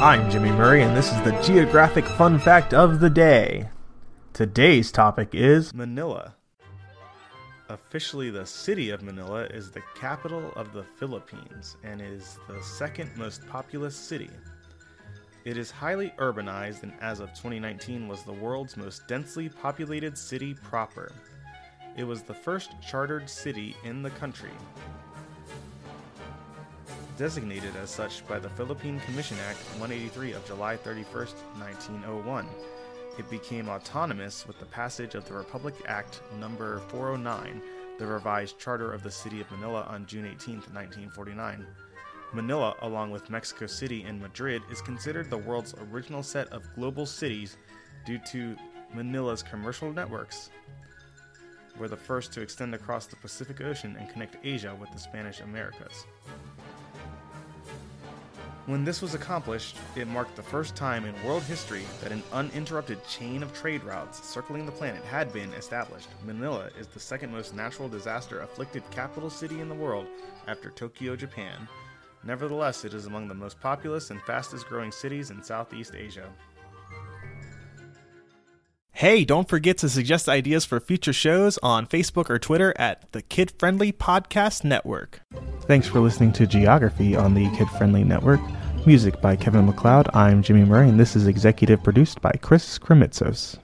I'm Jimmy Murray, and this is the Geographic Fun Fact of the Day. Today's topic is Manila. Officially, the city of Manila is the capital of the Philippines and is the second most populous city. It is highly urbanized and, as of 2019, was the world's most densely populated city proper. It was the first chartered city in the country. Designated as such by the Philippine Commission Act 183 of July 31, 1901, it became autonomous with the passage of the Republic Act Number 409, the revised charter of the City of Manila on June 18, 1949. Manila, along with Mexico City and Madrid, is considered the world's original set of global cities due to Manila's commercial networks. Were the first to extend across the Pacific Ocean and connect Asia with the Spanish Americas. When this was accomplished, it marked the first time in world history that an uninterrupted chain of trade routes circling the planet had been established. Manila is the second most natural disaster afflicted capital city in the world after Tokyo, Japan. Nevertheless, it is among the most populous and fastest growing cities in Southeast Asia. Hey, don't forget to suggest ideas for future shows on Facebook or Twitter at the Kid Friendly Podcast Network. Thanks for listening to Geography on the Kid Friendly Network. Music by Kevin MacLeod. I'm Jimmy Murray, and this is executive produced by Chris Krimitsos.